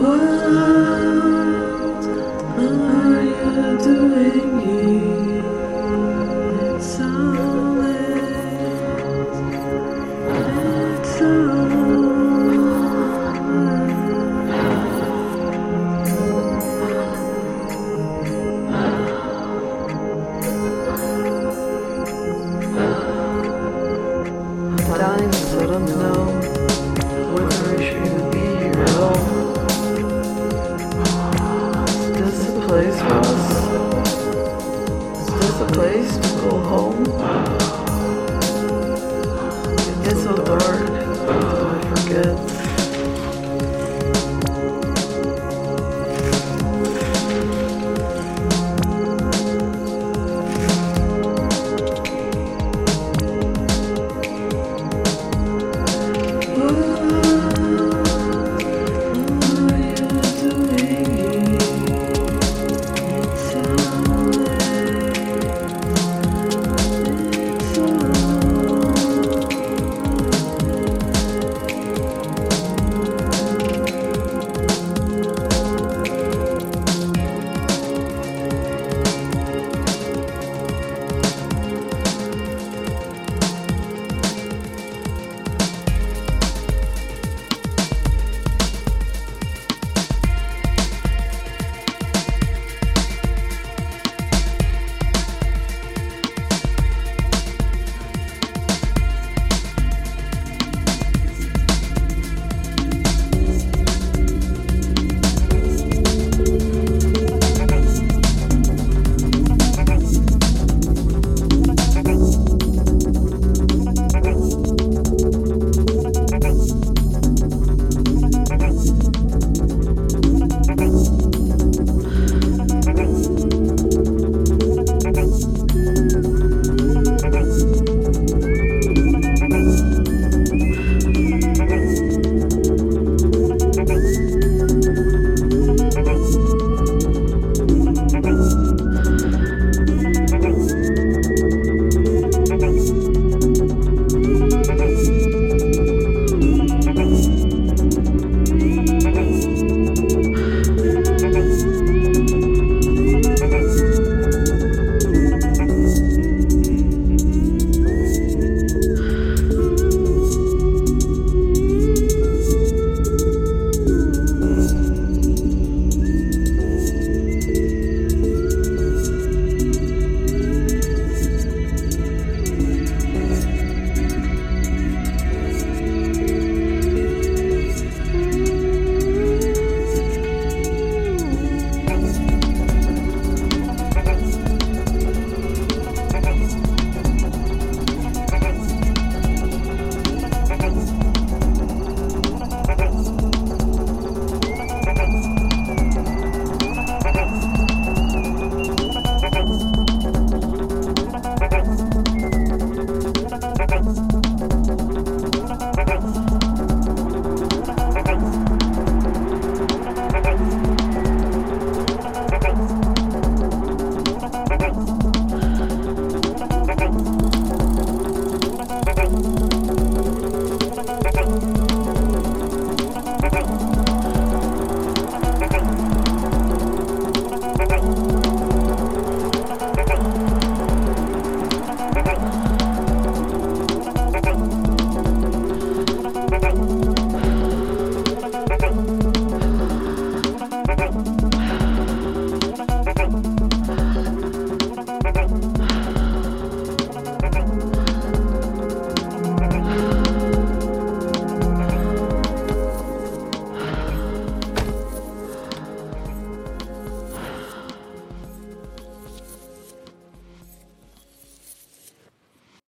Whoa. Dying so don't know whether I should be here at all. Is this a place for us? Is this a place to go home? It's so dark, I.